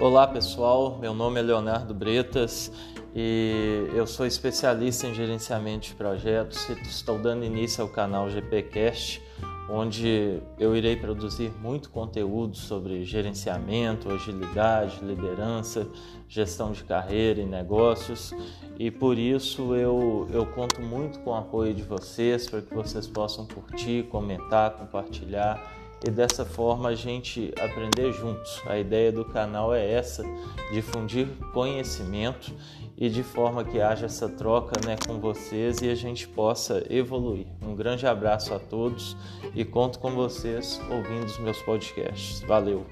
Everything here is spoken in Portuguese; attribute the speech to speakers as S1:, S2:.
S1: Olá pessoal, meu nome é Leonardo Bretas e eu sou especialista em gerenciamento de projetos e estou dando início ao canal GPcast, onde eu irei produzir muito conteúdo sobre gerenciamento, agilidade, liderança, gestão de carreira e negócios. E por isso eu, eu conto muito com o apoio de vocês para que vocês possam curtir, comentar, compartilhar e dessa forma a gente aprender juntos. A ideia do canal é essa: difundir conhecimento e de forma que haja essa troca né, com vocês e a gente possa evoluir. Um grande abraço a todos e conto com vocês ouvindo os meus podcasts. Valeu!